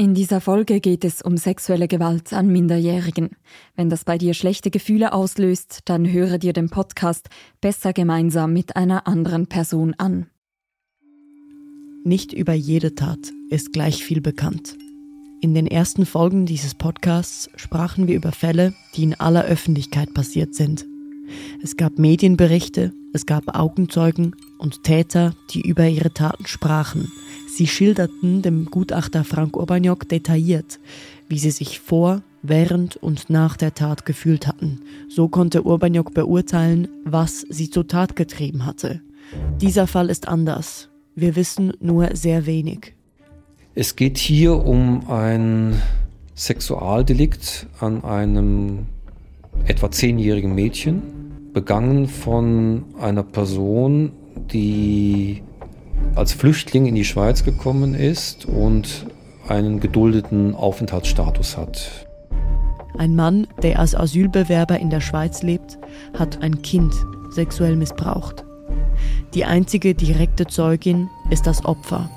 In dieser Folge geht es um sexuelle Gewalt an Minderjährigen. Wenn das bei dir schlechte Gefühle auslöst, dann höre dir den Podcast besser gemeinsam mit einer anderen Person an. Nicht über jede Tat ist gleich viel bekannt. In den ersten Folgen dieses Podcasts sprachen wir über Fälle, die in aller Öffentlichkeit passiert sind. Es gab Medienberichte, es gab Augenzeugen und Täter, die über ihre Taten sprachen – Sie schilderten dem Gutachter Frank Urbaniok detailliert, wie sie sich vor, während und nach der Tat gefühlt hatten. So konnte Urbaniok beurteilen, was sie zur Tat getrieben hatte. Dieser Fall ist anders. Wir wissen nur sehr wenig. Es geht hier um ein Sexualdelikt an einem etwa zehnjährigen Mädchen, begangen von einer Person, die als Flüchtling in die Schweiz gekommen ist und einen geduldeten Aufenthaltsstatus hat. Ein Mann, der als Asylbewerber in der Schweiz lebt, hat ein Kind sexuell missbraucht. Die einzige direkte Zeugin ist das Opfer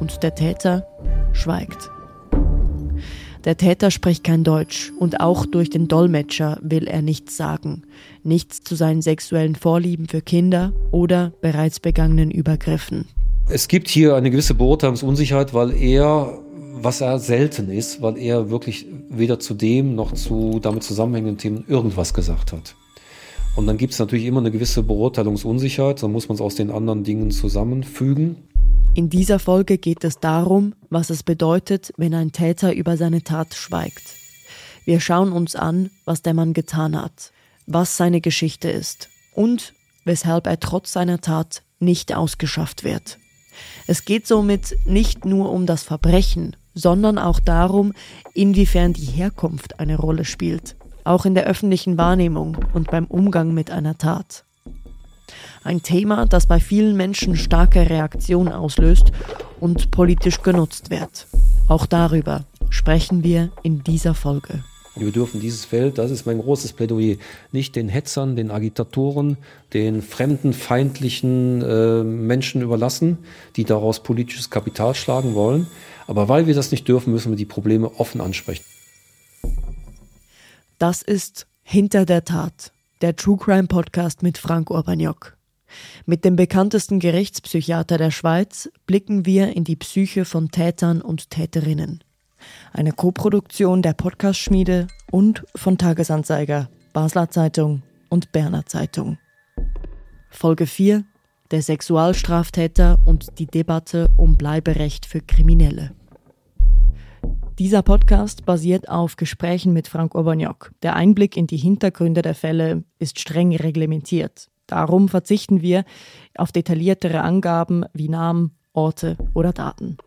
und der Täter schweigt. Der Täter spricht kein Deutsch und auch durch den Dolmetscher will er nichts sagen, nichts zu seinen sexuellen Vorlieben für Kinder oder bereits begangenen Übergriffen. Es gibt hier eine gewisse Beurteilungsunsicherheit, weil er, was er selten ist, weil er wirklich weder zu dem noch zu damit zusammenhängenden Themen irgendwas gesagt hat. Und dann gibt es natürlich immer eine gewisse Beurteilungsunsicherheit, dann muss man es aus den anderen Dingen zusammenfügen. In dieser Folge geht es darum, was es bedeutet, wenn ein Täter über seine Tat schweigt. Wir schauen uns an, was der Mann getan hat, was seine Geschichte ist und weshalb er trotz seiner Tat nicht ausgeschafft wird. Es geht somit nicht nur um das Verbrechen, sondern auch darum, inwiefern die Herkunft eine Rolle spielt, auch in der öffentlichen Wahrnehmung und beim Umgang mit einer Tat. Ein Thema, das bei vielen Menschen starke Reaktionen auslöst und politisch genutzt wird. Auch darüber sprechen wir in dieser Folge. Wir dürfen dieses Feld, das ist mein großes Plädoyer, nicht den Hetzern, den Agitatoren, den fremdenfeindlichen äh, Menschen überlassen, die daraus politisches Kapital schlagen wollen. Aber weil wir das nicht dürfen, müssen wir die Probleme offen ansprechen. Das ist Hinter der Tat, der True Crime Podcast mit Frank Urbaniok. Mit dem bekanntesten Gerichtspsychiater der Schweiz blicken wir in die Psyche von Tätern und Täterinnen eine Koproduktion der Podcast-Schmiede und von Tagesanzeiger, Basler Zeitung und Berner Zeitung. Folge 4 Der Sexualstraftäter und die Debatte um Bleiberecht für Kriminelle. Dieser Podcast basiert auf Gesprächen mit Frank Urbaniok. Der Einblick in die Hintergründe der Fälle ist streng reglementiert. Darum verzichten wir auf detailliertere Angaben wie Namen, Orte oder Daten.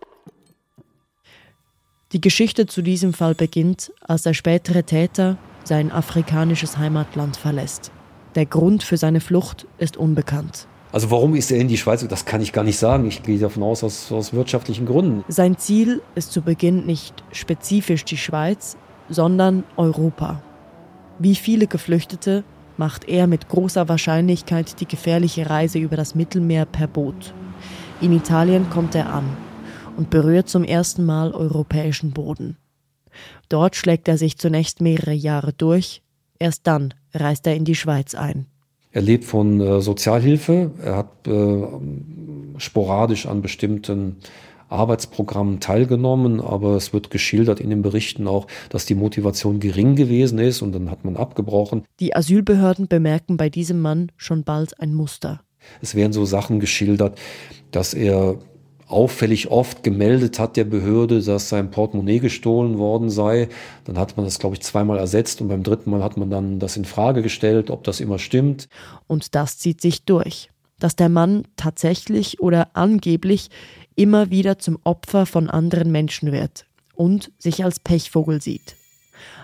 Die Geschichte zu diesem Fall beginnt, als der spätere Täter sein afrikanisches Heimatland verlässt. Der Grund für seine Flucht ist unbekannt. Also warum ist er in die Schweiz? Das kann ich gar nicht sagen. Ich gehe davon aus, aus, aus wirtschaftlichen Gründen. Sein Ziel ist zu Beginn nicht spezifisch die Schweiz, sondern Europa. Wie viele Geflüchtete macht er mit großer Wahrscheinlichkeit die gefährliche Reise über das Mittelmeer per Boot. In Italien kommt er an und berührt zum ersten Mal europäischen Boden. Dort schlägt er sich zunächst mehrere Jahre durch, erst dann reist er in die Schweiz ein. Er lebt von äh, Sozialhilfe, er hat äh, sporadisch an bestimmten Arbeitsprogrammen teilgenommen, aber es wird geschildert in den Berichten auch, dass die Motivation gering gewesen ist und dann hat man abgebrochen. Die Asylbehörden bemerken bei diesem Mann schon bald ein Muster. Es werden so Sachen geschildert, dass er auffällig oft gemeldet hat der Behörde, dass sein Portemonnaie gestohlen worden sei. Dann hat man das, glaube ich, zweimal ersetzt und beim dritten Mal hat man dann das in Frage gestellt, ob das immer stimmt. Und das zieht sich durch, dass der Mann tatsächlich oder angeblich immer wieder zum Opfer von anderen Menschen wird und sich als Pechvogel sieht.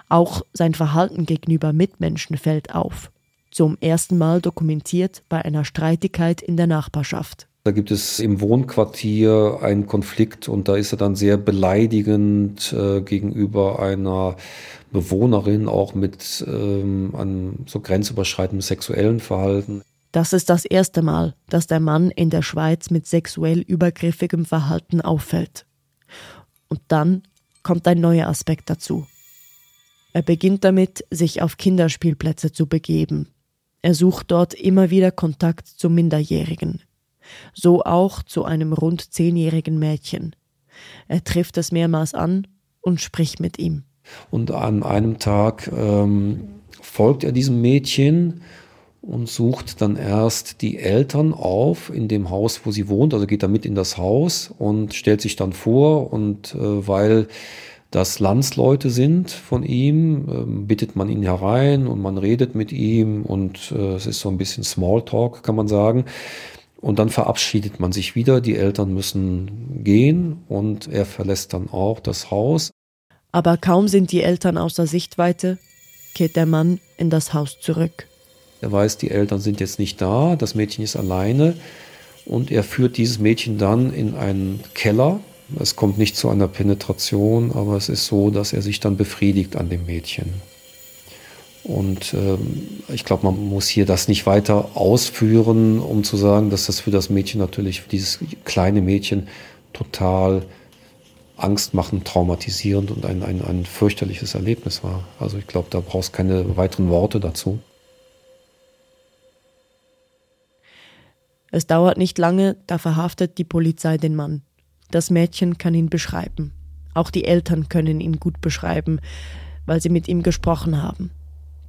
Auch sein Verhalten gegenüber Mitmenschen fällt auf. Zum ersten Mal dokumentiert bei einer Streitigkeit in der Nachbarschaft. Da gibt es im Wohnquartier einen Konflikt und da ist er dann sehr beleidigend äh, gegenüber einer Bewohnerin, auch mit ähm, einem so grenzüberschreitendem sexuellen Verhalten. Das ist das erste Mal, dass der Mann in der Schweiz mit sexuell übergriffigem Verhalten auffällt. Und dann kommt ein neuer Aspekt dazu. Er beginnt damit, sich auf Kinderspielplätze zu begeben. Er sucht dort immer wieder Kontakt zu Minderjährigen. So auch zu einem rund zehnjährigen Mädchen. Er trifft es mehrmals an und spricht mit ihm. Und an einem Tag ähm, folgt er diesem Mädchen und sucht dann erst die Eltern auf in dem Haus, wo sie wohnt. Also geht er mit in das Haus und stellt sich dann vor. Und äh, weil das Landsleute sind von ihm, äh, bittet man ihn herein und man redet mit ihm und äh, es ist so ein bisschen Smalltalk, kann man sagen. Und dann verabschiedet man sich wieder. Die Eltern müssen gehen und er verlässt dann auch das Haus. Aber kaum sind die Eltern außer Sichtweite, kehrt der Mann in das Haus zurück. Er weiß, die Eltern sind jetzt nicht da, das Mädchen ist alleine und er führt dieses Mädchen dann in einen Keller. Es kommt nicht zu einer Penetration, aber es ist so, dass er sich dann befriedigt an dem Mädchen. Und ähm, ich glaube, man muss hier das nicht weiter ausführen, um zu sagen, dass das für das Mädchen natürlich, für dieses kleine Mädchen total angstmachend, traumatisierend und ein, ein, ein fürchterliches Erlebnis war. Also ich glaube, da brauchst keine weiteren Worte dazu. Es dauert nicht lange, da verhaftet die Polizei den Mann. Das Mädchen kann ihn beschreiben. Auch die Eltern können ihn gut beschreiben, weil sie mit ihm gesprochen haben.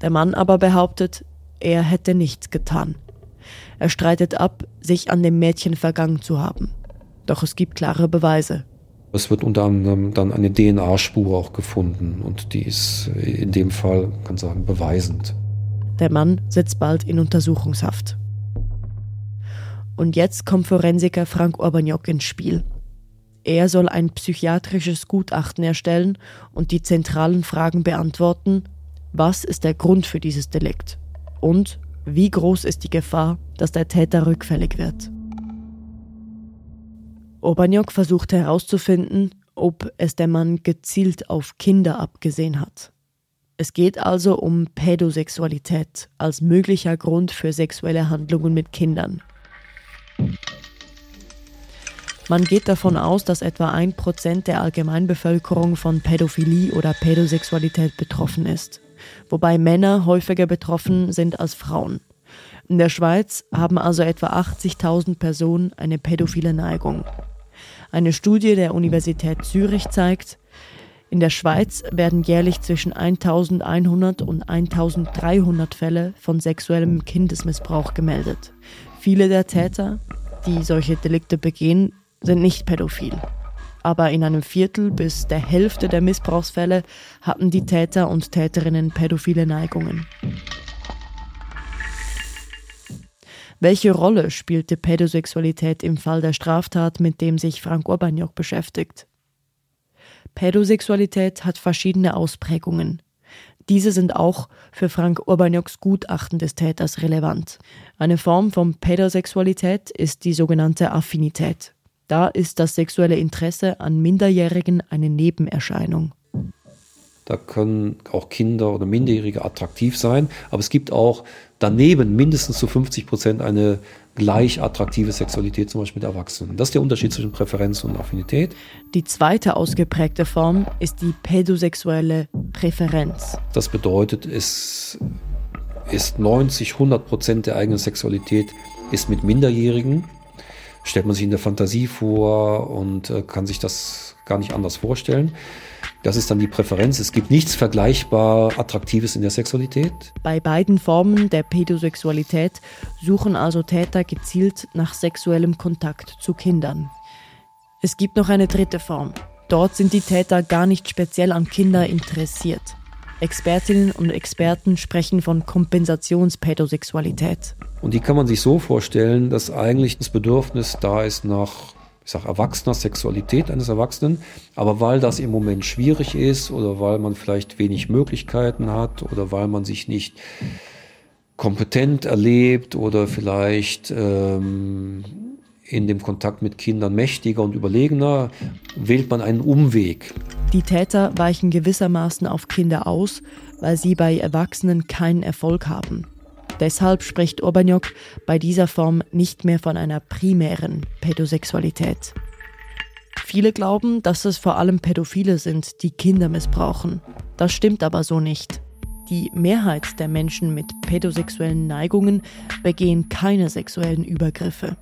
Der Mann aber behauptet, er hätte nichts getan. Er streitet ab, sich an dem Mädchen vergangen zu haben. Doch es gibt klare Beweise. Es wird unter anderem dann eine DNA-Spur auch gefunden und die ist in dem Fall, kann sagen, beweisend. Der Mann sitzt bald in Untersuchungshaft. Und jetzt kommt Forensiker Frank Urbaniok ins Spiel. Er soll ein psychiatrisches Gutachten erstellen und die zentralen Fragen beantworten, was ist der Grund für dieses Delikt und wie groß ist die Gefahr, dass der Täter rückfällig wird. Obaniok versucht herauszufinden, ob es der Mann gezielt auf Kinder abgesehen hat. Es geht also um Pädosexualität als möglicher Grund für sexuelle Handlungen mit Kindern. Man geht davon aus, dass etwa ein Prozent der Allgemeinbevölkerung von Pädophilie oder Pädosexualität betroffen ist, wobei Männer häufiger betroffen sind als Frauen. In der Schweiz haben also etwa 80.000 Personen eine pädophile Neigung. Eine Studie der Universität Zürich zeigt, in der Schweiz werden jährlich zwischen 1100 und 1300 Fälle von sexuellem Kindesmissbrauch gemeldet. Viele der Täter, die solche Delikte begehen, sind nicht pädophil. Aber in einem Viertel bis der Hälfte der Missbrauchsfälle hatten die Täter und Täterinnen pädophile Neigungen. Welche Rolle spielte Pädosexualität im Fall der Straftat, mit dem sich Frank Urbaniok beschäftigt? Pädosexualität hat verschiedene Ausprägungen. Diese sind auch für Frank Urbaniaks Gutachten des Täters relevant. Eine Form von Pädosexualität ist die sogenannte Affinität. Da ist das sexuelle Interesse an Minderjährigen eine Nebenerscheinung. Da können auch Kinder oder Minderjährige attraktiv sein, aber es gibt auch daneben mindestens zu 50 Prozent eine gleich attraktive Sexualität, zum Beispiel mit Erwachsenen. Das ist der Unterschied zwischen Präferenz und Affinität. Die zweite ausgeprägte Form ist die pädosexuelle Präferenz. Das bedeutet, es ist 90, 100 Prozent der eigenen Sexualität ist mit Minderjährigen. Stellt man sich in der Fantasie vor und äh, kann sich das gar nicht anders vorstellen. Das ist dann die Präferenz. Es gibt nichts vergleichbar Attraktives in der Sexualität. Bei beiden Formen der Pädosexualität suchen also Täter gezielt nach sexuellem Kontakt zu Kindern. Es gibt noch eine dritte Form. Dort sind die Täter gar nicht speziell an Kinder interessiert. Expertinnen und Experten sprechen von Kompensationspädosexualität. Und die kann man sich so vorstellen, dass eigentlich das Bedürfnis da ist nach ich sage, erwachsener Sexualität eines Erwachsenen. Aber weil das im Moment schwierig ist oder weil man vielleicht wenig Möglichkeiten hat oder weil man sich nicht kompetent erlebt oder vielleicht ähm, in dem Kontakt mit Kindern mächtiger und überlegener, wählt man einen Umweg. Die Täter weichen gewissermaßen auf Kinder aus, weil sie bei Erwachsenen keinen Erfolg haben. Deshalb spricht Urbaniok bei dieser Form nicht mehr von einer primären Pädosexualität. Viele glauben, dass es vor allem Pädophile sind, die Kinder missbrauchen. Das stimmt aber so nicht. Die Mehrheit der Menschen mit pädosexuellen Neigungen begehen keine sexuellen Übergriffe.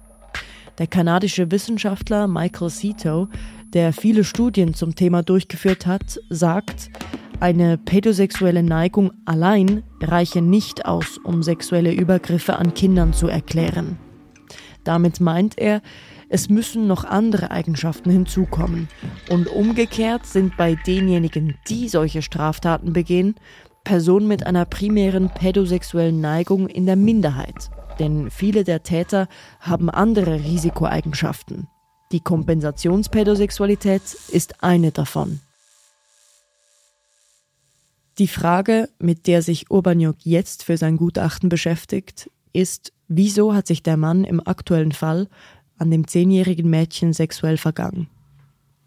Der kanadische Wissenschaftler Michael Sito, der viele Studien zum Thema durchgeführt hat, sagt, eine pädosexuelle Neigung allein reiche nicht aus, um sexuelle Übergriffe an Kindern zu erklären. Damit meint er, es müssen noch andere Eigenschaften hinzukommen. Und umgekehrt sind bei denjenigen, die solche Straftaten begehen, Personen mit einer primären pädosexuellen Neigung in der Minderheit. Denn viele der Täter haben andere Risikoeigenschaften. Die Kompensationspädosexualität ist eine davon. Die Frage, mit der sich Urbaniok jetzt für sein Gutachten beschäftigt, ist, wieso hat sich der Mann im aktuellen Fall an dem zehnjährigen Mädchen sexuell vergangen?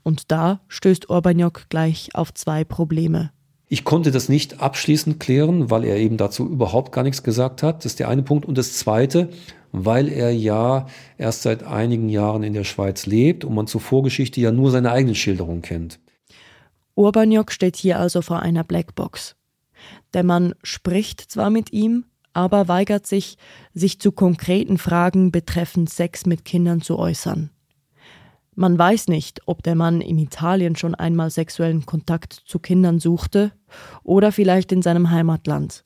Und da stößt Urbaniok gleich auf zwei Probleme. Ich konnte das nicht abschließend klären, weil er eben dazu überhaupt gar nichts gesagt hat. Das ist der eine Punkt. Und das zweite, weil er ja erst seit einigen Jahren in der Schweiz lebt und man zur Vorgeschichte ja nur seine eigene Schilderung kennt. Urbaniok steht hier also vor einer Blackbox. Der Mann spricht zwar mit ihm, aber weigert sich, sich zu konkreten Fragen betreffend Sex mit Kindern zu äußern. Man weiß nicht, ob der Mann in Italien schon einmal sexuellen Kontakt zu Kindern suchte oder vielleicht in seinem Heimatland.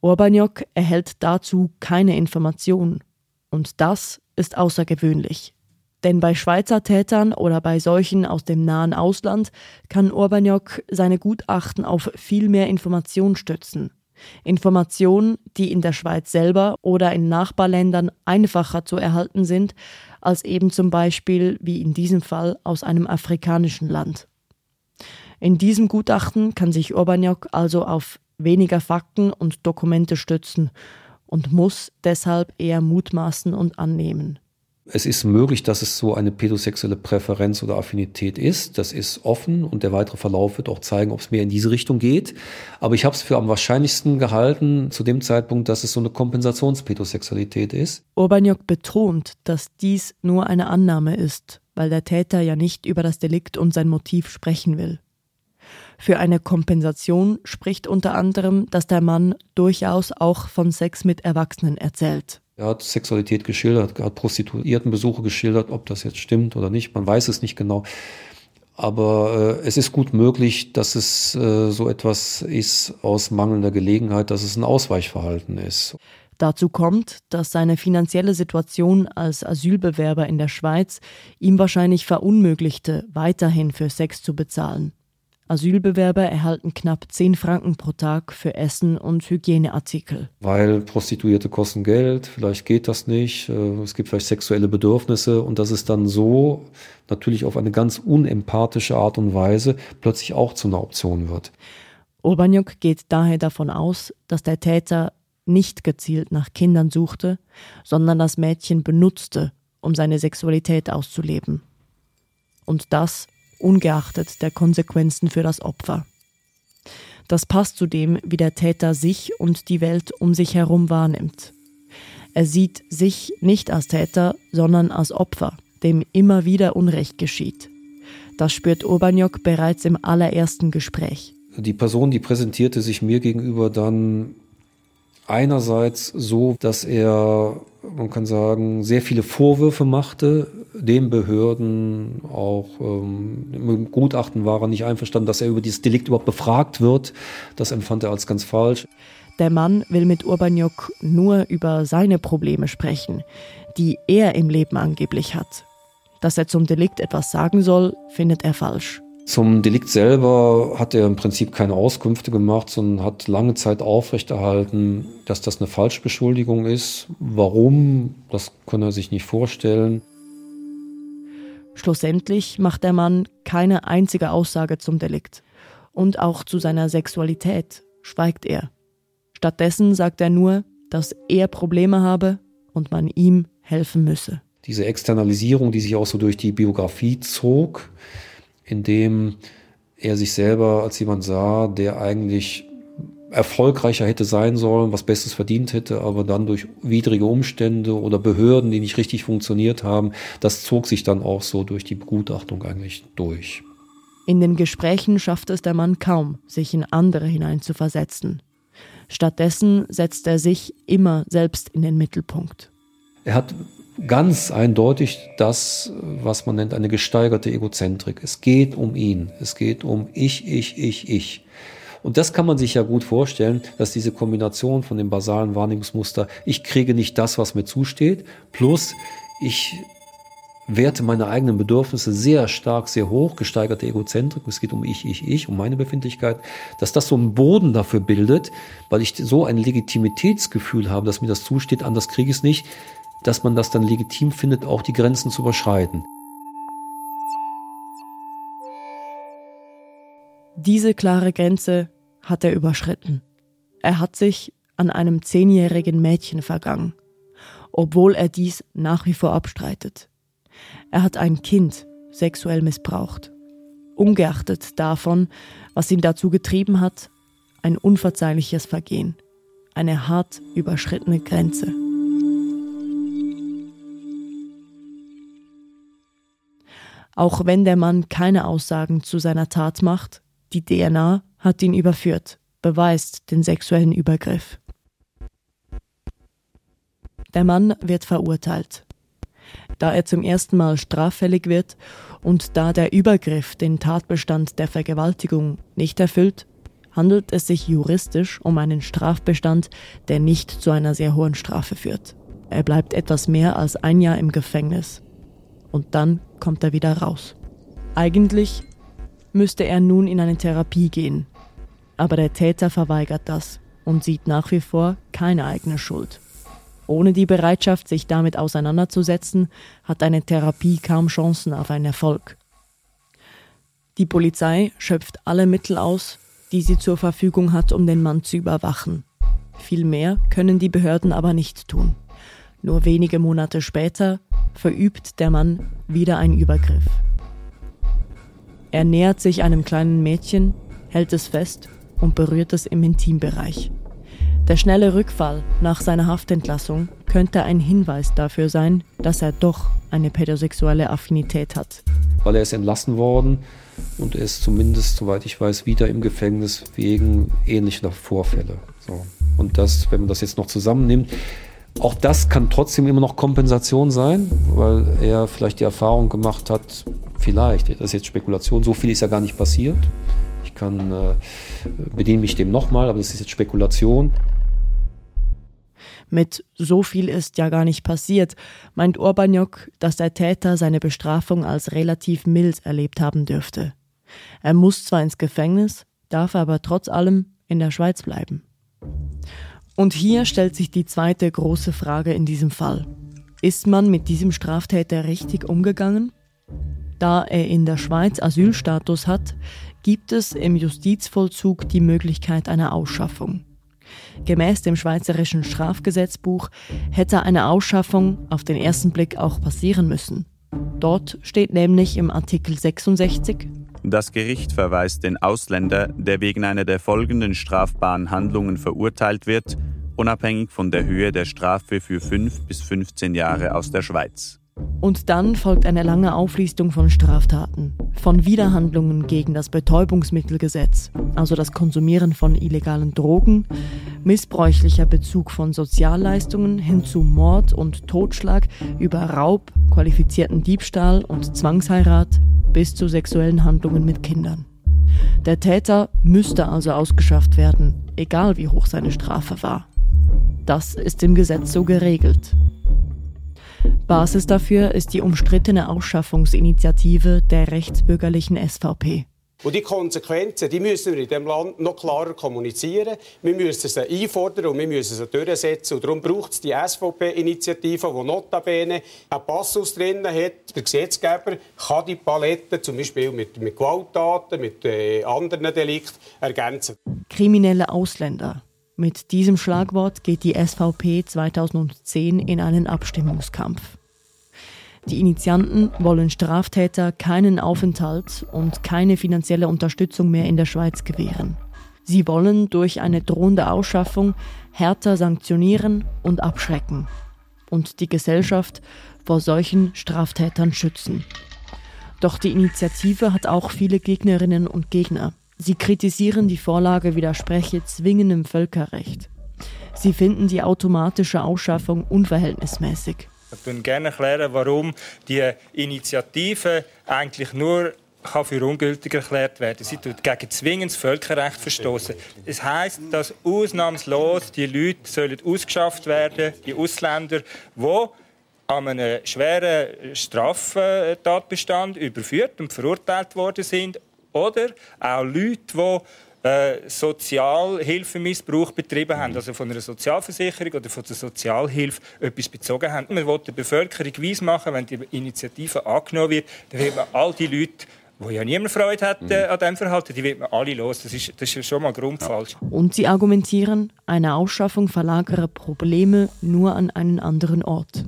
Urbaniok erhält dazu keine Informationen. Und das ist außergewöhnlich. Denn bei Schweizer Tätern oder bei solchen aus dem nahen Ausland kann Urbaniok seine Gutachten auf viel mehr Informationen stützen. Informationen, die in der Schweiz selber oder in Nachbarländern einfacher zu erhalten sind, als eben zum Beispiel, wie in diesem Fall, aus einem afrikanischen Land. In diesem Gutachten kann sich Urbaniok also auf weniger Fakten und Dokumente stützen und muss deshalb eher mutmaßen und annehmen. Es ist möglich, dass es so eine pädosexuelle Präferenz oder Affinität ist. Das ist offen und der weitere Verlauf wird auch zeigen, ob es mehr in diese Richtung geht. Aber ich habe es für am wahrscheinlichsten gehalten zu dem Zeitpunkt, dass es so eine Kompensationspädosexualität ist. Urbaniok betont, dass dies nur eine Annahme ist, weil der Täter ja nicht über das Delikt und sein Motiv sprechen will. Für eine Kompensation spricht unter anderem, dass der Mann durchaus auch von Sex mit Erwachsenen erzählt. Er hat Sexualität geschildert, hat Prostituiertenbesuche geschildert, ob das jetzt stimmt oder nicht, man weiß es nicht genau. Aber äh, es ist gut möglich, dass es äh, so etwas ist aus mangelnder Gelegenheit, dass es ein Ausweichverhalten ist. Dazu kommt, dass seine finanzielle Situation als Asylbewerber in der Schweiz ihm wahrscheinlich verunmöglichte, weiterhin für Sex zu bezahlen. Asylbewerber erhalten knapp 10 Franken pro Tag für Essen und Hygieneartikel. Weil Prostituierte kosten Geld, vielleicht geht das nicht, äh, es gibt vielleicht sexuelle Bedürfnisse und dass es dann so natürlich auf eine ganz unempathische Art und Weise plötzlich auch zu einer Option wird. Urbaniuk geht daher davon aus, dass der Täter nicht gezielt nach Kindern suchte, sondern das Mädchen benutzte, um seine Sexualität auszuleben. Und das ungeachtet der Konsequenzen für das Opfer. Das passt zu dem, wie der Täter sich und die Welt um sich herum wahrnimmt. Er sieht sich nicht als Täter, sondern als Opfer, dem immer wieder Unrecht geschieht. Das spürt Urbaniok bereits im allerersten Gespräch. Die Person, die präsentierte sich mir gegenüber dann einerseits so, dass er, man kann sagen, sehr viele Vorwürfe machte, den Behörden, auch ähm, im Gutachten war er nicht einverstanden, dass er über dieses Delikt überhaupt befragt wird. Das empfand er als ganz falsch. Der Mann will mit Urbaniok nur über seine Probleme sprechen, die er im Leben angeblich hat. Dass er zum Delikt etwas sagen soll, findet er falsch. Zum Delikt selber hat er im Prinzip keine Auskünfte gemacht, sondern hat lange Zeit aufrechterhalten, dass das eine Falschbeschuldigung ist. Warum, das kann er sich nicht vorstellen. Schlussendlich macht der Mann keine einzige Aussage zum Delikt. Und auch zu seiner Sexualität schweigt er. Stattdessen sagt er nur, dass er Probleme habe und man ihm helfen müsse. Diese Externalisierung, die sich auch so durch die Biografie zog, indem er sich selber als jemand sah, der eigentlich erfolgreicher hätte sein sollen, was Bestes verdient hätte, aber dann durch widrige Umstände oder Behörden, die nicht richtig funktioniert haben, das zog sich dann auch so durch die Begutachtung eigentlich durch. In den Gesprächen schafft es der Mann kaum, sich in andere hineinzuversetzen. Stattdessen setzt er sich immer selbst in den Mittelpunkt. Er hat ganz eindeutig das, was man nennt, eine gesteigerte Egozentrik. Es geht um ihn. Es geht um ich, ich, ich, ich. Und das kann man sich ja gut vorstellen, dass diese Kombination von dem basalen Wahrnehmungsmuster, ich kriege nicht das, was mir zusteht, plus ich werte meine eigenen Bedürfnisse sehr stark, sehr hoch, gesteigerte Egozentrik, es geht um ich, ich, ich, um meine Befindlichkeit, dass das so einen Boden dafür bildet, weil ich so ein Legitimitätsgefühl habe, dass mir das zusteht, anders kriege ich es nicht, dass man das dann legitim findet, auch die Grenzen zu überschreiten. Diese klare Grenze hat er überschritten. Er hat sich an einem zehnjährigen Mädchen vergangen, obwohl er dies nach wie vor abstreitet. Er hat ein Kind sexuell missbraucht. Ungeachtet davon, was ihn dazu getrieben hat, ein unverzeihliches Vergehen, eine hart überschrittene Grenze. Auch wenn der Mann keine Aussagen zu seiner Tat macht, die DNA hat ihn überführt, beweist den sexuellen Übergriff. Der Mann wird verurteilt. Da er zum ersten Mal straffällig wird und da der Übergriff den Tatbestand der Vergewaltigung nicht erfüllt, handelt es sich juristisch um einen Strafbestand, der nicht zu einer sehr hohen Strafe führt. Er bleibt etwas mehr als ein Jahr im Gefängnis. Und dann kommt er wieder raus. Eigentlich müsste er nun in eine Therapie gehen. Aber der Täter verweigert das und sieht nach wie vor keine eigene Schuld. Ohne die Bereitschaft, sich damit auseinanderzusetzen, hat eine Therapie kaum Chancen auf einen Erfolg. Die Polizei schöpft alle Mittel aus, die sie zur Verfügung hat, um den Mann zu überwachen. Viel mehr können die Behörden aber nicht tun. Nur wenige Monate später verübt der Mann wieder einen Übergriff. Er nähert sich einem kleinen Mädchen, hält es fest und berührt es im Intimbereich. Der schnelle Rückfall nach seiner Haftentlassung könnte ein Hinweis dafür sein, dass er doch eine pädosexuelle Affinität hat. Weil er ist entlassen worden und er ist zumindest, soweit ich weiß, wieder im Gefängnis wegen ähnlicher Vorfälle. So. Und das, wenn man das jetzt noch zusammennimmt, auch das kann trotzdem immer noch Kompensation sein, weil er vielleicht die Erfahrung gemacht hat, vielleicht, das ist jetzt Spekulation, so viel ist ja gar nicht passiert. Ich kann äh, bediene mich dem nochmal, aber das ist jetzt Spekulation. Mit so viel ist ja gar nicht passiert, meint Urbaniok, dass der Täter seine Bestrafung als relativ mild erlebt haben dürfte. Er muss zwar ins Gefängnis, darf aber trotz allem in der Schweiz bleiben. Und hier stellt sich die zweite große Frage in diesem Fall. Ist man mit diesem Straftäter richtig umgegangen? Da er in der Schweiz Asylstatus hat, gibt es im Justizvollzug die Möglichkeit einer Ausschaffung. Gemäß dem Schweizerischen Strafgesetzbuch hätte eine Ausschaffung auf den ersten Blick auch passieren müssen. Dort steht nämlich im Artikel 66 Das Gericht verweist den Ausländer, der wegen einer der folgenden strafbaren Handlungen verurteilt wird, unabhängig von der Höhe der Strafe für 5 bis 15 Jahre aus der Schweiz. Und dann folgt eine lange Auflistung von Straftaten, von Widerhandlungen gegen das Betäubungsmittelgesetz, also das Konsumieren von illegalen Drogen, missbräuchlicher Bezug von Sozialleistungen hin zu Mord und Totschlag über Raub, qualifizierten Diebstahl und Zwangsheirat bis zu sexuellen Handlungen mit Kindern. Der Täter müsste also ausgeschafft werden, egal wie hoch seine Strafe war. Das ist im Gesetz so geregelt. Basis dafür ist die umstrittene Ausschaffungsinitiative der rechtsbürgerlichen SVP. Und die Konsequenzen, die müssen wir in diesem Land noch klarer kommunizieren. Wir müssen sie einfordern und wir müssen sie durchsetzen. Und darum braucht es die SVP-Initiative, die notabene einen Passus drin hat. Der Gesetzgeber kann die Palette zum Beispiel mit, mit Gewalttaten, mit äh, anderen Delikten ergänzen. Kriminelle Ausländer mit diesem Schlagwort geht die SVP 2010 in einen Abstimmungskampf. Die Initianten wollen Straftäter keinen Aufenthalt und keine finanzielle Unterstützung mehr in der Schweiz gewähren. Sie wollen durch eine drohende Ausschaffung härter sanktionieren und abschrecken und die Gesellschaft vor solchen Straftätern schützen. Doch die Initiative hat auch viele Gegnerinnen und Gegner. Sie kritisieren, die Vorlage widerspreche zwingendem Völkerrecht. Sie finden die automatische Ausschaffung unverhältnismäßig. Ich würde gerne erklären, warum die Initiative eigentlich nur kann für ungültig erklärt werden. Sie tut gegen zwingendes Völkerrecht verstoßen. Es heißt, dass ausnahmslos die Leute sollen ausgeschafft werden, die Ausländer, die an einem schweren Straftatbestand überführt und verurteilt worden sind, oder auch Leute, die äh, Sozialhilfemissbrauch betrieben haben, also von einer Sozialversicherung oder von der Sozialhilfe etwas bezogen haben. Man will der Bevölkerung weismachen, wenn die Initiative angenommen wird, dann wird man all die Leute wo ja niemand Freude hat äh, an diesem Verhalten, die wird man alle los. Das ist, das ist schon mal grundfalsch. Und sie argumentieren, eine Ausschaffung verlagere Probleme nur an einen anderen Ort.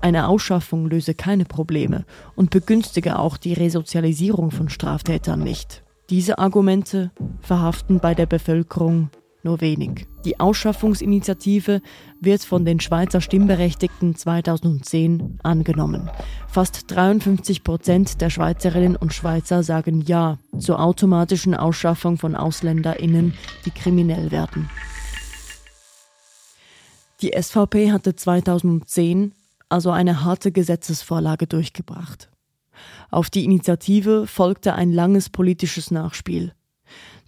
Eine Ausschaffung löse keine Probleme und begünstige auch die Resozialisierung von Straftätern nicht. Diese Argumente verhaften bei der Bevölkerung nur wenig. Die Ausschaffungsinitiative wird von den Schweizer Stimmberechtigten 2010 angenommen. Fast 53 Prozent der Schweizerinnen und Schweizer sagen Ja zur automatischen Ausschaffung von AusländerInnen, die kriminell werden. Die SVP hatte 2010 also eine harte Gesetzesvorlage durchgebracht. Auf die Initiative folgte ein langes politisches Nachspiel.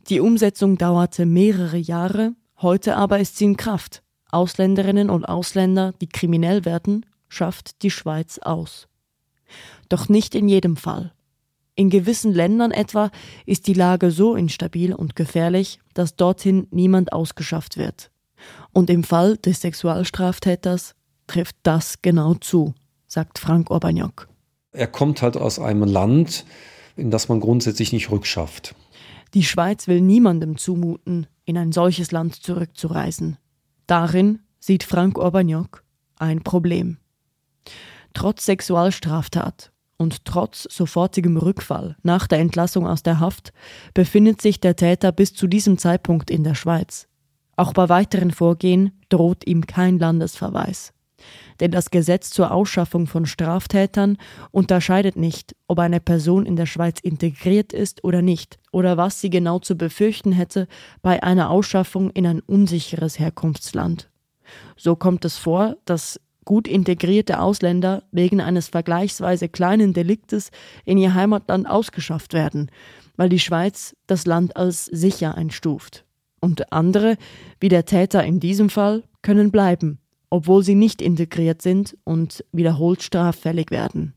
Die Umsetzung dauerte mehrere Jahre, heute aber ist sie in Kraft. Ausländerinnen und Ausländer, die kriminell werden, schafft die Schweiz aus. Doch nicht in jedem Fall. In gewissen Ländern etwa ist die Lage so instabil und gefährlich, dass dorthin niemand ausgeschafft wird. Und im Fall des Sexualstraftäters trifft das genau zu, sagt Frank Urbaniak. Er kommt halt aus einem Land, in das man grundsätzlich nicht rückschafft. Die Schweiz will niemandem zumuten, in ein solches Land zurückzureisen. Darin sieht Frank Urbaniak ein Problem. Trotz Sexualstraftat und trotz sofortigem Rückfall nach der Entlassung aus der Haft befindet sich der Täter bis zu diesem Zeitpunkt in der Schweiz. Auch bei weiteren Vorgehen droht ihm kein Landesverweis denn das Gesetz zur Ausschaffung von Straftätern unterscheidet nicht, ob eine Person in der Schweiz integriert ist oder nicht, oder was sie genau zu befürchten hätte bei einer Ausschaffung in ein unsicheres Herkunftsland. So kommt es vor, dass gut integrierte Ausländer wegen eines vergleichsweise kleinen Deliktes in ihr Heimatland ausgeschafft werden, weil die Schweiz das Land als sicher einstuft. Und andere, wie der Täter in diesem Fall, können bleiben, obwohl sie nicht integriert sind und wiederholt straffällig werden.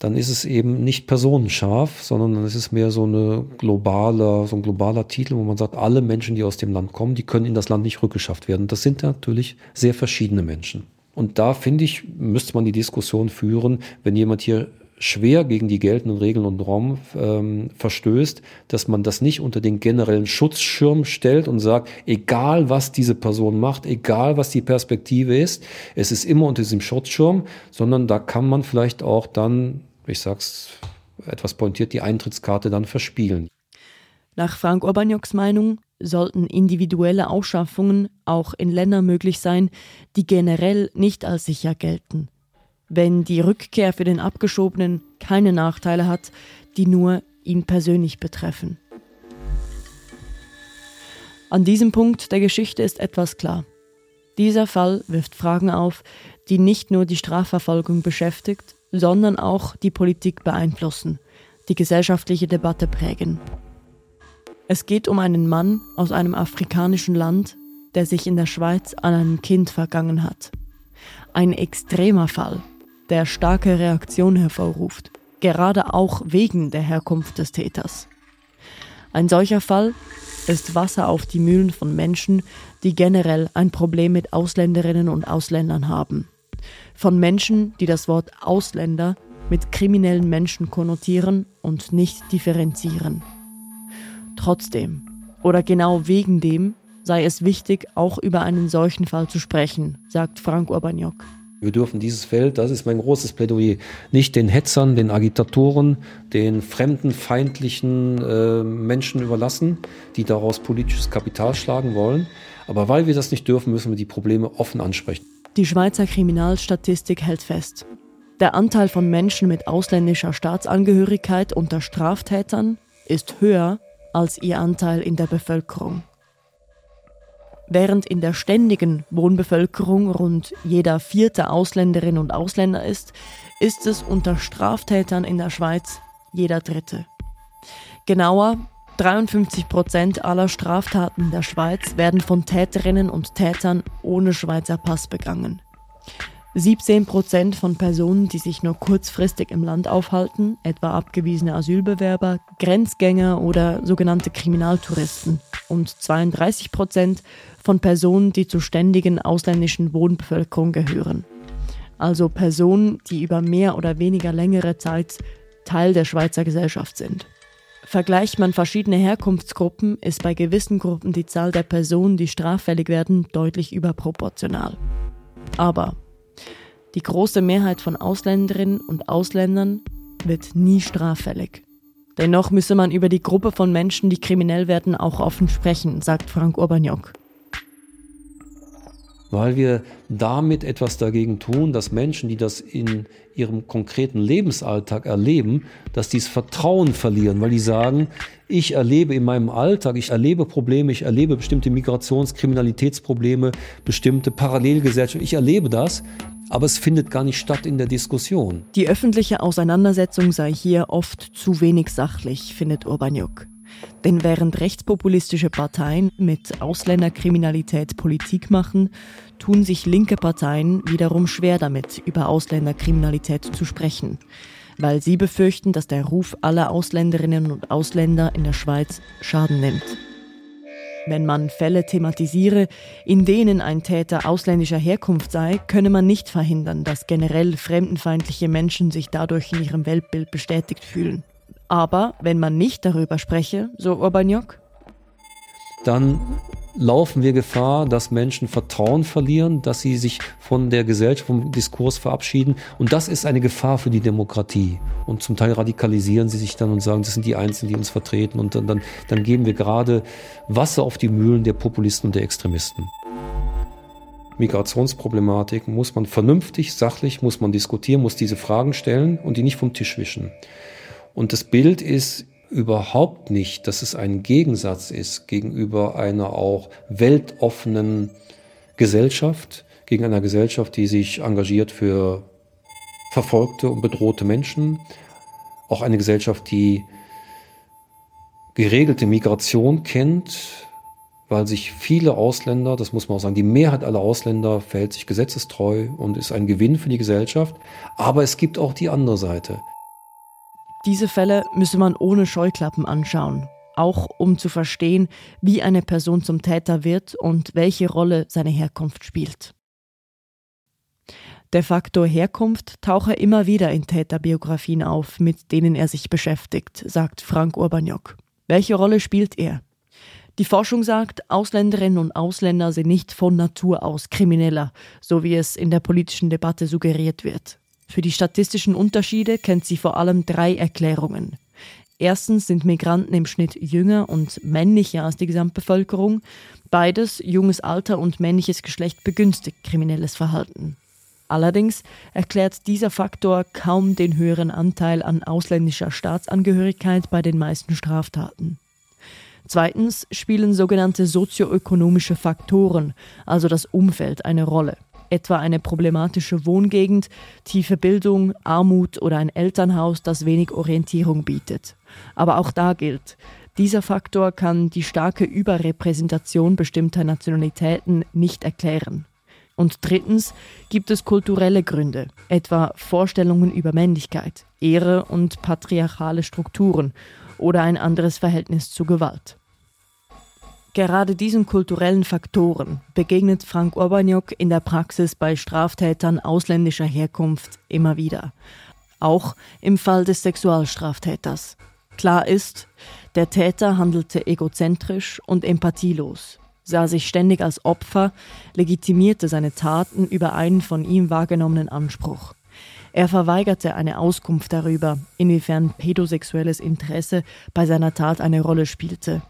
Dann ist es eben nicht personenscharf, sondern dann ist es mehr so, eine globale, so ein globaler Titel, wo man sagt, alle Menschen, die aus dem Land kommen, die können in das Land nicht rückgeschafft werden. Das sind natürlich sehr verschiedene Menschen. Und da finde ich, müsste man die Diskussion führen, wenn jemand hier schwer gegen die geltenden Regeln und Normen ähm, verstößt, dass man das nicht unter den generellen Schutzschirm stellt und sagt, egal was diese Person macht, egal was die Perspektive ist, es ist immer unter diesem Schutzschirm, sondern da kann man vielleicht auch dann, ich sag's etwas pointiert, die Eintrittskarte dann verspielen. Nach Frank Urbaniaks Meinung sollten individuelle Ausschaffungen auch in Ländern möglich sein, die generell nicht als sicher gelten wenn die Rückkehr für den Abgeschobenen keine Nachteile hat, die nur ihn persönlich betreffen. An diesem Punkt der Geschichte ist etwas klar. Dieser Fall wirft Fragen auf, die nicht nur die Strafverfolgung beschäftigt, sondern auch die Politik beeinflussen, die gesellschaftliche Debatte prägen. Es geht um einen Mann aus einem afrikanischen Land, der sich in der Schweiz an einem Kind vergangen hat. Ein extremer Fall, der starke Reaktion hervorruft, gerade auch wegen der Herkunft des Täters. Ein solcher Fall ist Wasser auf die Mühlen von Menschen, die generell ein Problem mit Ausländerinnen und Ausländern haben. Von Menschen, die das Wort Ausländer mit kriminellen Menschen konnotieren und nicht differenzieren. Trotzdem, oder genau wegen dem, sei es wichtig, auch über einen solchen Fall zu sprechen, sagt Frank Urbaniok. Wir dürfen dieses Feld, das ist mein großes Plädoyer, nicht den Hetzern, den Agitatoren, den fremdenfeindlichen äh, Menschen überlassen, die daraus politisches Kapital schlagen wollen. Aber weil wir das nicht dürfen, müssen wir die Probleme offen ansprechen. Die Schweizer Kriminalstatistik hält fest. Der Anteil von Menschen mit ausländischer Staatsangehörigkeit unter Straftätern ist höher als ihr Anteil in der Bevölkerung. Während in der ständigen Wohnbevölkerung rund jeder vierte Ausländerin und Ausländer ist, ist es unter Straftätern in der Schweiz jeder dritte. Genauer, 53 Prozent aller Straftaten der Schweiz werden von Täterinnen und Tätern ohne Schweizer Pass begangen. 17 Prozent von Personen, die sich nur kurzfristig im Land aufhalten, etwa abgewiesene Asylbewerber, Grenzgänger oder sogenannte Kriminaltouristen. Und 32 Prozent von Personen, die zur ständigen ausländischen Wohnbevölkerung gehören. Also Personen, die über mehr oder weniger längere Zeit Teil der Schweizer Gesellschaft sind. Vergleicht man verschiedene Herkunftsgruppen, ist bei gewissen Gruppen die Zahl der Personen, die straffällig werden, deutlich überproportional. Aber die große Mehrheit von Ausländerinnen und Ausländern wird nie straffällig. Dennoch müsse man über die Gruppe von Menschen, die kriminell werden, auch offen sprechen, sagt Frank Urbaniok. Weil wir damit etwas dagegen tun, dass Menschen, die das in ihrem konkreten Lebensalltag erleben, dass die das Vertrauen verlieren, weil die sagen, ich erlebe in meinem Alltag, ich erlebe Probleme, ich erlebe bestimmte Migrations-, Kriminalitätsprobleme, bestimmte Parallelgesellschaften, ich erlebe das, aber es findet gar nicht statt in der Diskussion. Die öffentliche Auseinandersetzung sei hier oft zu wenig sachlich, findet Urbaniuk. Denn während rechtspopulistische Parteien mit Ausländerkriminalität Politik machen, tun sich linke Parteien wiederum schwer damit, über Ausländerkriminalität zu sprechen, weil sie befürchten, dass der Ruf aller Ausländerinnen und Ausländer in der Schweiz Schaden nimmt. Wenn man Fälle thematisiere, in denen ein Täter ausländischer Herkunft sei, könne man nicht verhindern, dass generell fremdenfeindliche Menschen sich dadurch in ihrem Weltbild bestätigt fühlen. Aber wenn man nicht darüber spreche, so Urbaniok, dann laufen wir Gefahr, dass Menschen Vertrauen verlieren, dass sie sich von der Gesellschaft, vom Diskurs verabschieden. Und das ist eine Gefahr für die Demokratie. Und zum Teil radikalisieren sie sich dann und sagen, das sind die Einzelnen, die uns vertreten. Und dann, dann, dann geben wir gerade Wasser auf die Mühlen der Populisten und der Extremisten. Migrationsproblematik muss man vernünftig, sachlich, muss man diskutieren, muss diese Fragen stellen und die nicht vom Tisch wischen. Und das Bild ist überhaupt nicht, dass es ein Gegensatz ist gegenüber einer auch weltoffenen Gesellschaft, gegen einer Gesellschaft, die sich engagiert für verfolgte und bedrohte Menschen, auch eine Gesellschaft, die geregelte Migration kennt, weil sich viele Ausländer, das muss man auch sagen, die Mehrheit aller Ausländer verhält sich gesetzestreu und ist ein Gewinn für die Gesellschaft. Aber es gibt auch die andere Seite. Diese Fälle müsse man ohne Scheuklappen anschauen, auch um zu verstehen, wie eine Person zum Täter wird und welche Rolle seine Herkunft spielt. Der Faktor Herkunft tauche immer wieder in Täterbiografien auf, mit denen er sich beschäftigt, sagt Frank Urbaniok. Welche Rolle spielt er? Die Forschung sagt, Ausländerinnen und Ausländer sind nicht von Natur aus krimineller, so wie es in der politischen Debatte suggeriert wird. Für die statistischen Unterschiede kennt sie vor allem drei Erklärungen. Erstens sind Migranten im Schnitt jünger und männlicher als die Gesamtbevölkerung. Beides, junges Alter und männliches Geschlecht, begünstigt kriminelles Verhalten. Allerdings erklärt dieser Faktor kaum den höheren Anteil an ausländischer Staatsangehörigkeit bei den meisten Straftaten. Zweitens spielen sogenannte sozioökonomische Faktoren, also das Umfeld, eine Rolle etwa eine problematische Wohngegend, tiefe Bildung, Armut oder ein Elternhaus, das wenig Orientierung bietet. Aber auch da gilt, dieser Faktor kann die starke Überrepräsentation bestimmter Nationalitäten nicht erklären. Und drittens gibt es kulturelle Gründe, etwa Vorstellungen über Männlichkeit, Ehre und patriarchale Strukturen oder ein anderes Verhältnis zu Gewalt. Gerade diesen kulturellen Faktoren begegnet Frank Urbaniok in der Praxis bei Straftätern ausländischer Herkunft immer wieder. Auch im Fall des Sexualstraftäters. Klar ist, der Täter handelte egozentrisch und empathielos. sah sich ständig als Opfer, legitimierte seine Taten über einen von ihm wahrgenommenen Anspruch. Er verweigerte eine Auskunft darüber, inwiefern pädosexuelles Interesse bei seiner Tat eine Rolle spielte.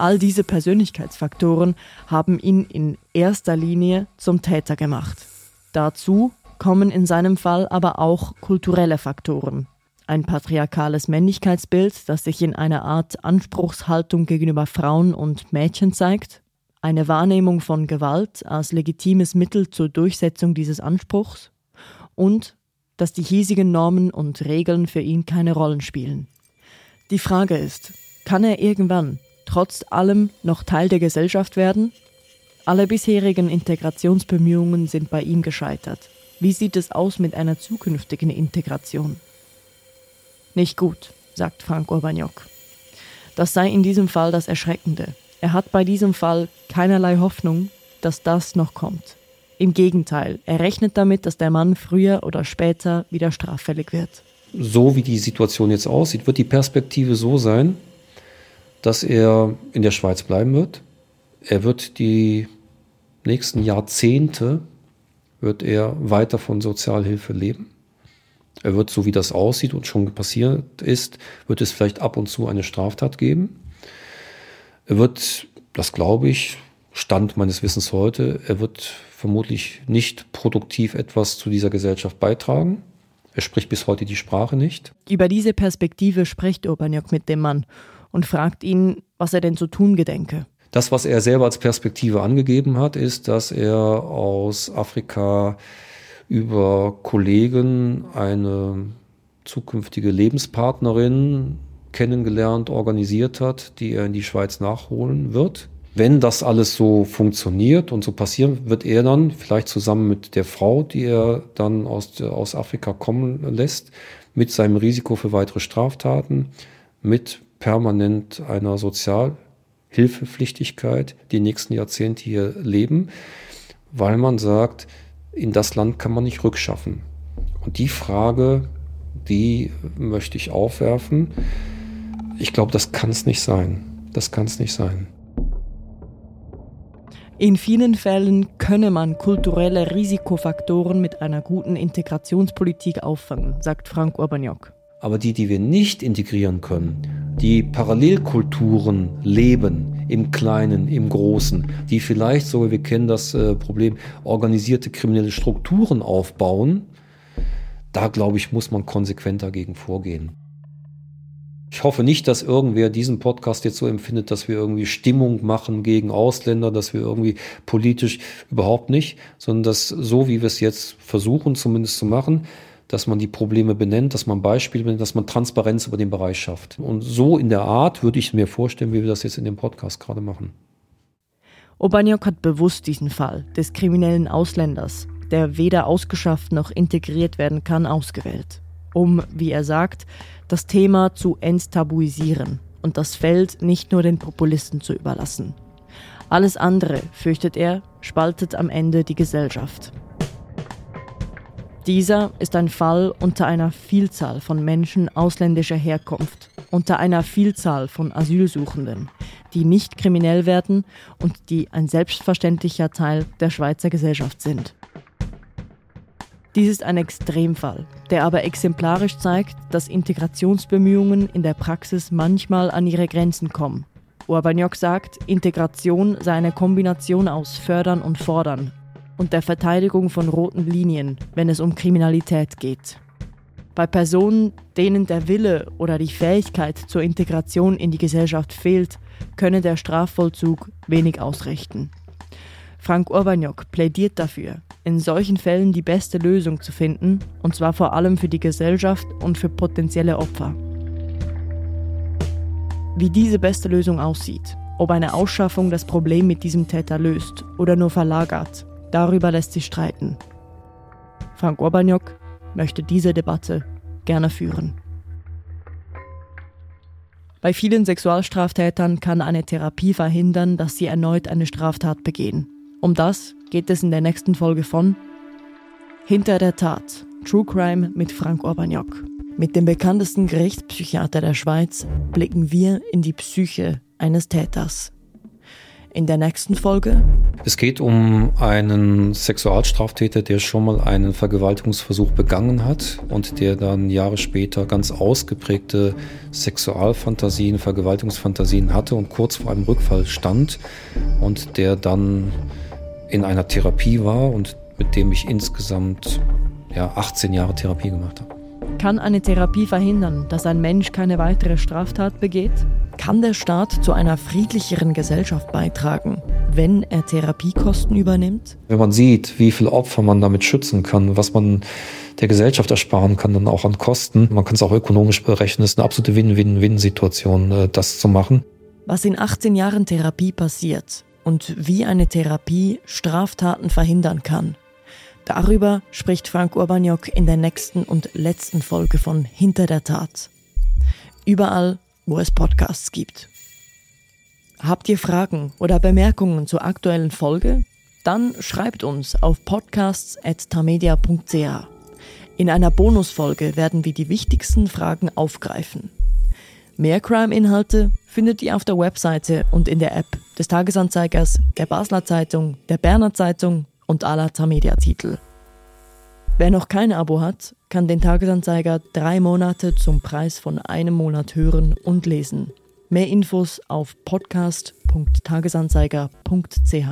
All diese Persönlichkeitsfaktoren haben ihn in erster Linie zum Täter gemacht. Dazu kommen in seinem Fall aber auch kulturelle Faktoren. Ein patriarchales Männlichkeitsbild, das sich in einer Art Anspruchshaltung gegenüber Frauen und Mädchen zeigt, eine Wahrnehmung von Gewalt als legitimes Mittel zur Durchsetzung dieses Anspruchs und dass die hiesigen Normen und Regeln für ihn keine Rollen spielen. Die Frage ist, kann er irgendwann trotz allem noch Teil der Gesellschaft werden? Alle bisherigen Integrationsbemühungen sind bei ihm gescheitert. Wie sieht es aus mit einer zukünftigen Integration? Nicht gut, sagt Frank Urbaniok. Das sei in diesem Fall das Erschreckende. Er hat bei diesem Fall keinerlei Hoffnung, dass das noch kommt. Im Gegenteil, er rechnet damit, dass der Mann früher oder später wieder straffällig wird. So wie die Situation jetzt aussieht, wird die Perspektive so sein, dass er in der Schweiz bleiben wird. Er wird die nächsten Jahrzehnte wird er weiter von Sozialhilfe leben. Er wird, so wie das aussieht und schon passiert ist, wird es vielleicht ab und zu eine Straftat geben. Er wird, das glaube ich, Stand meines Wissens heute, er wird vermutlich nicht produktiv etwas zu dieser Gesellschaft beitragen. Er spricht bis heute die Sprache nicht. Über diese Perspektive spricht Urbaniak mit dem Mann und fragt ihn, was er denn zu tun gedenke. Das, was er selber als Perspektive angegeben hat, ist, dass er aus Afrika über Kollegen eine zukünftige Lebenspartnerin kennengelernt, organisiert hat, die er in die Schweiz nachholen wird. Wenn das alles so funktioniert und so passieren, wird er dann vielleicht zusammen mit der Frau, die er dann aus, aus Afrika kommen lässt, mit seinem Risiko für weitere Straftaten, mit permanent einer Sozialhilfepflichtigkeit die nächsten Jahrzehnte hier leben, weil man sagt, in das Land kann man nicht rückschaffen. Und die Frage, die möchte ich aufwerfen. Ich glaube, das kann es nicht sein. Das kann es nicht sein. In vielen Fällen könne man kulturelle Risikofaktoren mit einer guten Integrationspolitik auffangen, sagt Frank Urbaniok. Aber die, die wir nicht integrieren können, die Parallelkulturen leben, im Kleinen, im Großen, die vielleicht sogar, wir kennen das äh, Problem, organisierte kriminelle Strukturen aufbauen, da glaube ich, muss man konsequent dagegen vorgehen. Ich hoffe nicht, dass irgendwer diesen Podcast jetzt so empfindet, dass wir irgendwie Stimmung machen gegen Ausländer, dass wir irgendwie politisch überhaupt nicht, sondern dass so wie wir es jetzt versuchen zumindest zu machen, dass man die Probleme benennt, dass man Beispiele benennt, dass man Transparenz über den Bereich schafft. Und so in der Art würde ich mir vorstellen, wie wir das jetzt in dem Podcast gerade machen. Obaniok hat bewusst diesen Fall des kriminellen Ausländers, der weder ausgeschafft noch integriert werden kann, ausgewählt, um, wie er sagt, das Thema zu enttabuisieren und das Feld nicht nur den Populisten zu überlassen. Alles andere, fürchtet er, spaltet am Ende die Gesellschaft. Dieser ist ein Fall unter einer Vielzahl von Menschen ausländischer Herkunft, unter einer Vielzahl von Asylsuchenden, die nicht kriminell werden und die ein selbstverständlicher Teil der Schweizer Gesellschaft sind. Dies ist ein Extremfall, der aber exemplarisch zeigt, dass Integrationsbemühungen in der Praxis manchmal an ihre Grenzen kommen. Urbaniok sagt, Integration sei eine Kombination aus Fördern und Fordern und der Verteidigung von roten Linien, wenn es um Kriminalität geht. Bei Personen, denen der Wille oder die Fähigkeit zur Integration in die Gesellschaft fehlt, könne der Strafvollzug wenig ausrichten. Frank Urbaniok plädiert dafür, in solchen Fällen die beste Lösung zu finden, und zwar vor allem für die Gesellschaft und für potenzielle Opfer. Wie diese beste Lösung aussieht, ob eine Ausschaffung das Problem mit diesem Täter löst oder nur verlagert, darüber lässt sich streiten. Frank Urbaniok möchte diese Debatte gerne führen. Bei vielen Sexualstraftätern kann eine Therapie verhindern, dass sie erneut eine Straftat begehen. Um das geht es in der nächsten Folge von Hinter der Tat. True Crime mit Frank Urbaniok. Mit dem bekanntesten Gerichtspsychiater der Schweiz blicken wir in die Psyche eines Täters. In der nächsten Folge. Es geht um einen Sexualstraftäter, der schon mal einen Vergewaltigungsversuch begangen hat und der dann Jahre später ganz ausgeprägte Sexualfantasien, Vergewaltigungsfantasien hatte und kurz vor einem Rückfall stand und der dann in einer Therapie war und mit dem ich insgesamt ja, 18 Jahre Therapie gemacht habe. Kann eine Therapie verhindern, dass ein Mensch keine weitere Straftat begeht? Kann der Staat zu einer friedlicheren Gesellschaft beitragen, wenn er Therapiekosten übernimmt? Wenn man sieht, wie viele Opfer man damit schützen kann, was man der Gesellschaft ersparen kann, dann auch an Kosten, man kann es auch ökonomisch berechnen, ist eine absolute Win-Win-Win-Situation, äh, das zu machen. Was in 18 Jahren Therapie passiert und wie eine Therapie Straftaten verhindern kann, Darüber spricht Frank Urbaniok in der nächsten und letzten Folge von Hinter der Tat. Überall, wo es Podcasts gibt. Habt ihr Fragen oder Bemerkungen zur aktuellen Folge? Dann schreibt uns auf podcasts.tamedia.ch. In einer Bonusfolge werden wir die wichtigsten Fragen aufgreifen. Mehr Crime-Inhalte findet ihr auf der Webseite und in der App des Tagesanzeigers, der Basler Zeitung, der Berner Zeitung und aller Tamedia-Titel. Wer noch kein Abo hat, kann den Tagesanzeiger drei Monate zum Preis von einem Monat hören und lesen. Mehr Infos auf podcast.tagesanzeiger.ch.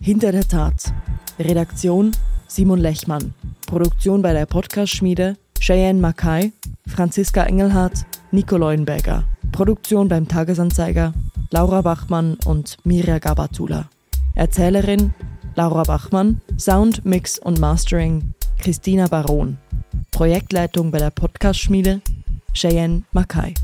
Hinter der Tat. Redaktion Simon Lechmann. Produktion bei der Podcast-Schmiede Cheyenne Mackay, Franziska Engelhardt, Nico Leuenberger. Produktion beim Tagesanzeiger Laura Bachmann und Mirja Gabatula. Erzählerin Laura Bachmann, Sound, Mix und Mastering Christina Baron, Projektleitung bei der Podcast-Schmiede Cheyenne Mackay.